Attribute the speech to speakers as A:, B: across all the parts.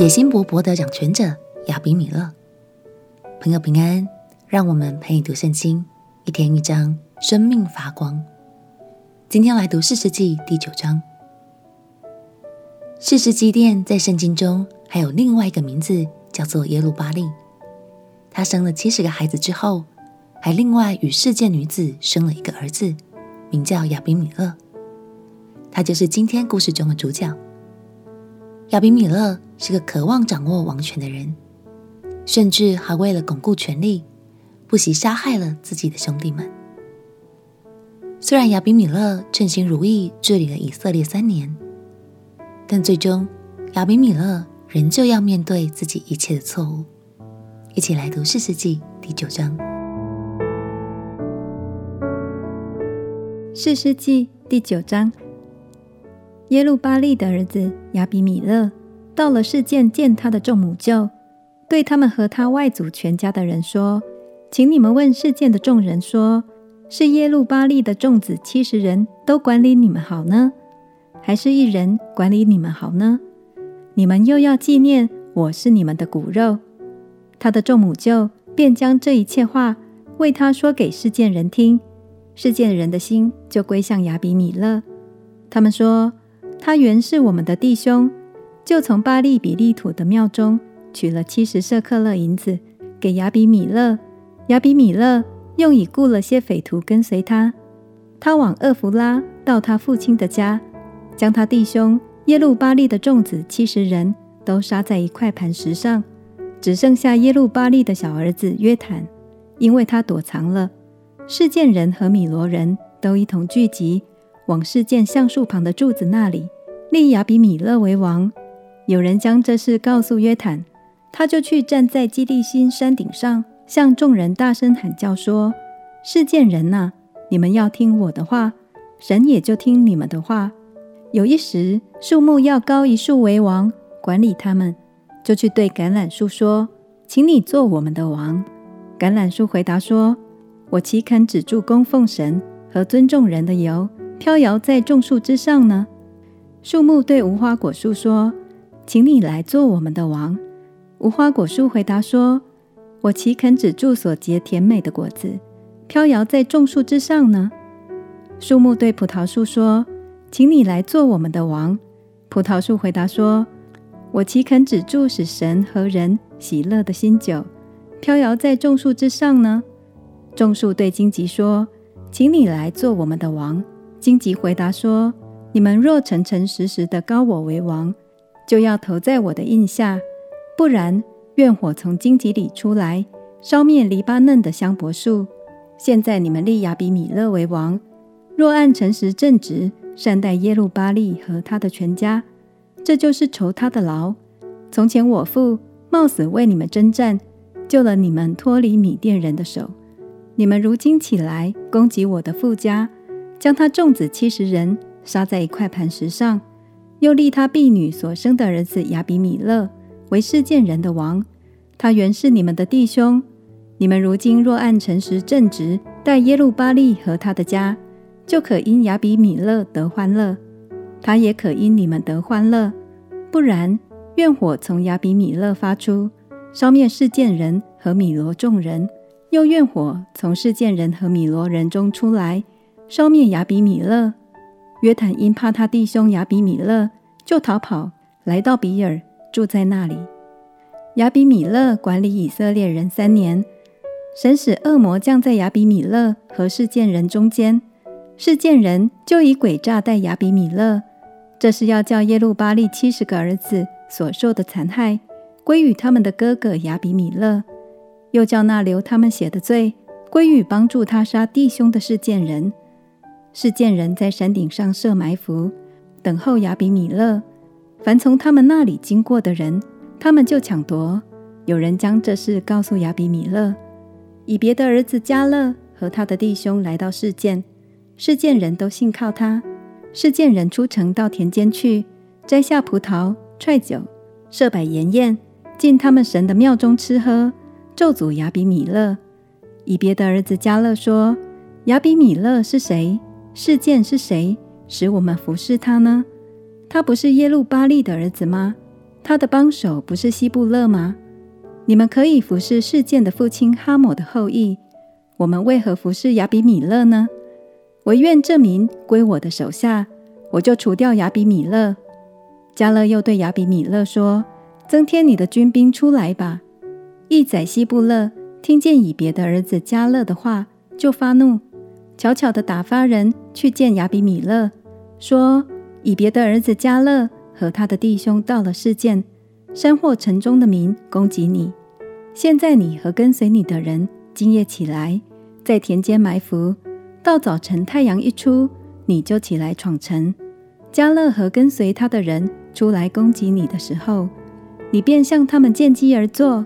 A: 野心勃勃的掌权者亚比米勒。朋友平安，让我们陪你读圣经，一天一章，生命发光。今天来读士师记第九章。士师基甸在圣经中还有另外一个名字，叫做耶路巴力。他生了七十个孩子之后，还另外与世界女子生了一个儿子，名叫亚比米勒。他就是今天故事中的主角。亚比米勒是个渴望掌握王权的人，甚至还为了巩固权力，不惜杀害了自己的兄弟们。虽然亚比米勒称心如意治理了以色列三年，但最终亚比米勒仍旧要面对自己一切的错误。一起来读士师记第九章。
B: 士师记第九章。耶路巴利的儿子亚比米勒到了示剑见他的众母舅，对他们和他外祖全家的人说：“请你们问示剑的众人说，是耶路巴力的众子七十人都管理你们好呢，还是一人管理你们好呢？你们又要纪念我是你们的骨肉。”他的众母舅便将这一切话为他说给示剑人听，示剑人的心就归向亚比米勒。他们说。他原是我们的弟兄，就从巴利比利土的庙中取了七十舍克勒银子给亚比米勒。亚比米勒用以雇了些匪徒跟随他。他往厄弗拉到他父亲的家，将他弟兄耶路巴利的众子七十人都杀在一块磐石上，只剩下耶路巴利的小儿子约坦，因为他躲藏了。示剑人和米罗人都一同聚集。往示剑橡树旁的柱子那里立亚比米勒为王。有人将这事告诉约坦，他就去站在基利心山顶上，向众人大声喊叫说：“示剑人呐、你们要听我的话，神也就听你们的话。有一时，树木要高一树为王，管理他们，就去对橄榄树说：‘请你做我们的王。’橄榄树回答说：‘我岂肯止住供奉神和尊重人的油？’”飘摇在众树之上呢。树木对无花果树说：“请你来做我们的王。”无花果树回答说：“我岂肯止住所结甜美的果子，飘摇在众树之上呢？”树木对葡萄树说：“请你来做我们的王。”葡萄树回答说：“我岂肯止住使神和人喜乐的新酒，飘摇在众树之上呢？”众树对荆棘说：“请你来做我们的王。”荆棘回答说：“你们若诚诚实实的高我为王，就要投在我的印下；不然，愿火从荆棘里出来，烧灭黎巴嫩的香柏树。现在你们立亚比米勒为王，若按诚实正直善待耶路巴力和他的全家，这就是酬他的劳。从前我父冒死为你们征战，救了你们脱离米甸人的手。你们如今起来攻击我的父家。”将他众子七十人杀在一块磐石上，又立他婢女所生的儿子亚比米勒为示剑人的王。他原是你们的弟兄。你们如今若按诚实正直待耶路巴力和他的家，就可因亚比米勒得欢乐，他也可因你们得欢乐。不然，愿火从亚比米勒发出，烧灭示剑人和米罗众人；又愿火从示剑人和米罗人中出来。烧灭亚比米勒，约坦因怕他弟兄亚比米勒，就逃跑来到比尔，住在那里。亚比米勒管理以色列人三年，神使恶魔降在亚比米勒和示剑人中间，示剑人就以诡诈待亚比米勒，这是要叫耶路巴力七十个儿子所受的残害归于他们的哥哥亚比米勒，又叫那流他们血的罪归于帮助他杀弟兄的示剑人。是见人在山顶上设埋伏，等候亚比米勒。凡从他们那里经过的人，他们就抢夺。有人将这事告诉亚比米勒，以别的儿子加勒和他的弟兄来到示剑，示剑人都信靠他。示剑人出城到田间去，摘下葡萄、踹酒，设摆筵宴，进他们神的庙中吃喝，咒诅亚比米勒。以别的儿子加勒说：“亚比米勒是谁？”示剑是谁使我们服侍他呢？他不是耶路巴力的儿子吗？他的帮手不是希布勒吗？你们可以服侍示剑的父亲哈姆的后裔，我们为何服侍亚比米勒呢？唯愿这名归我的手下，我就除掉亚比米勒。加勒又对亚比米勒说：“增添你的军兵出来吧。”义宰希布勒听见以别的儿子加勒的话，就发怒，悄悄地打发人去见亚比米勒，说：“以别的儿子迦勒和他的弟兄到了示剑，山或城中的民攻击你。现在你和跟随你的人今夜起来，在田间埋伏，到早晨太阳一出，你就起来闯城。迦勒和跟随他的人。”出来攻击你的时候，你便向他们见机而作。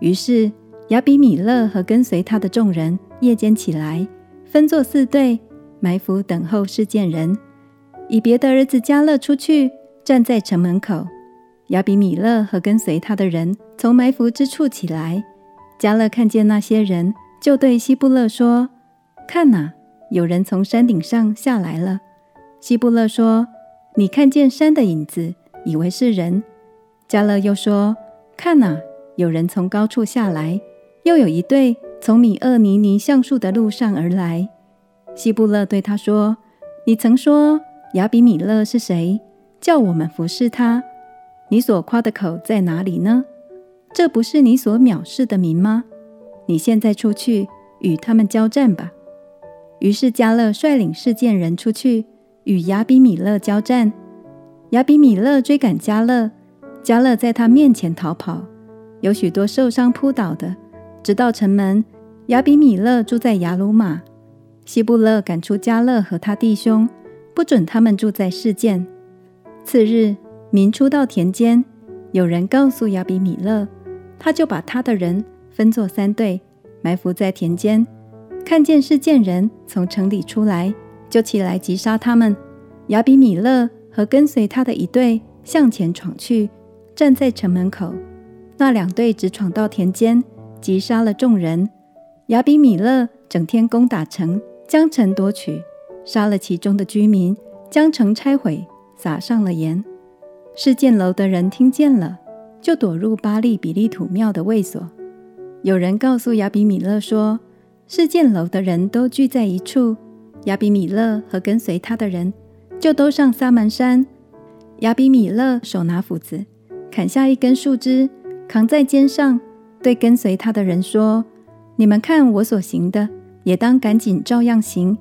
B: 于是亚比米勒和跟随他的众人夜间起来，分作四队，埋伏等候事件人。以别的儿子加勒出去，站在城门口。亚比米勒和跟随他的人从埋伏之处起来。加勒看见那些人，就对希布勒说：“看哪，有人从山顶上下来了。”希布勒说。你看见山的影子，以为是人。加勒又说：“看哪，有人从高处下来，又有一队从米厄尼尼橡树的路上而来。”希布勒对他说：“你曾说亚比米勒是谁？叫我们服侍他。你所夸的口在哪里呢？这不是你所藐视的民吗？你现在出去与他们交战吧。”于是加勒率领事件人出去。与亚比米勒交战，亚比米勒追赶加勒，加勒在他面前逃跑，有许多受伤扑倒的，直到城门。亚比米勒住在亚鲁玛，希布勒赶出迦勒和他弟兄，不准他们住在示剑。次日，民出到田间，有人告诉亚比米勒，他就把他的人分作三队，埋伏在田间，看见示剑人从城里出来。就起来击杀他们。亚比米勒和跟随他的一队向前闯去，站在城门口。那两队直闯到田间，击杀了众人。亚比米勒整天攻打城，将城夺取，杀了其中的居民，将城拆毁，撒上了盐。示剑楼的人听见了，就躲入巴利比利土庙的卫所。有人告诉亚比米勒说，示剑楼的人都聚在一处。亚比米勒和跟随他的人就都上撒门山。亚比米勒手拿斧子，砍下一根树枝，扛在肩上，对跟随他的人说：“你们看我所行的，也当赶紧照样行。”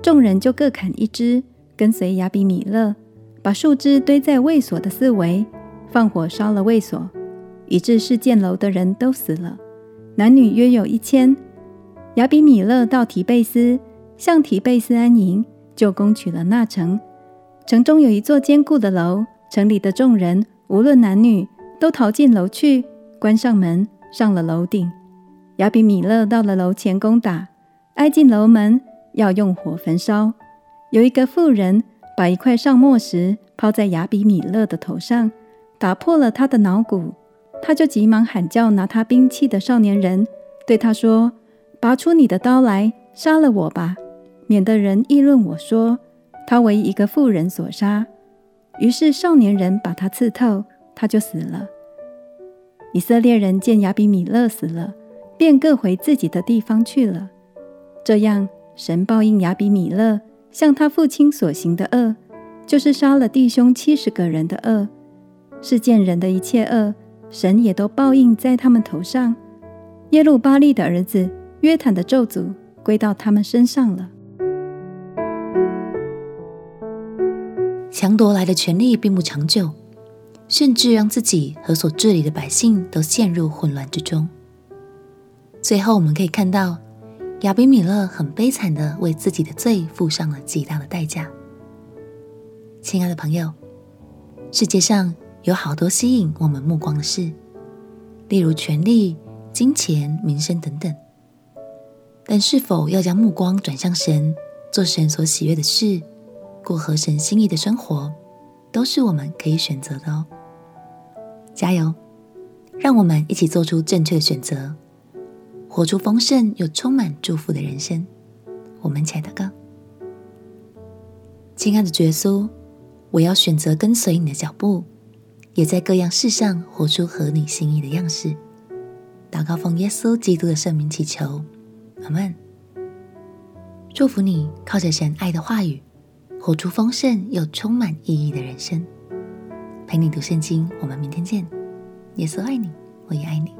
B: 众人就各砍一枝，跟随亚比米勒，把树枝堆在卫所的四围，放火烧了卫所，以致示剑楼的人都死了，男女约有一千。亚比米勒到提贝斯。向提贝斯安营，就攻取了那城。城中有一座坚固的楼，城里的众人无论男女，都逃进楼去，关上门，上了楼顶。亚比米勒到了楼前攻打，挨近楼门，要用火焚烧。有一个妇人把一块上磨石抛在亚比米勒的头上，打破了他的脑骨。他就急忙喊叫拿他兵器的少年人，对他说：“拔出你的刀来，杀了我吧。”免得人议论我说他为一个妇人所杀。于是少年人把他刺透，他就死了。以色列人见亚比米勒死了，便各回自己的地方去了。这样，神报应亚比米勒向他父亲所行的恶，就是杀了弟兄七十个人的恶。示剑人的一切恶，神也都报应在他们头上。耶路巴力的儿子约坦的咒诅归到他们身上了。
A: 强夺来的权力并不长久，甚至让自己和所治理的百姓都陷入混乱之中。最后，我们可以看到亚比米勒很悲惨地为自己的罪付上了极大的代价。亲爱的朋友，世界上有好多吸引我们目光的事，例如权力、金钱、名声等等。但是否要将目光转向神，做神所喜悦的事？过合神心意的生活，都是我们可以选择的哦。加油，让我们一起做出正确的选择，活出丰盛又充满祝福的人生。我们亲爱的歌，亲爱的耶稣，我要选择跟随你的脚步，也在各样事上活出合你心意的样式。祷告奉耶稣基督的圣名祈求，阿门。祝福你靠着神爱的话语，活出丰盛又充满意义的人生。陪你读圣经，我们明天见。耶稣爱你，我也爱你。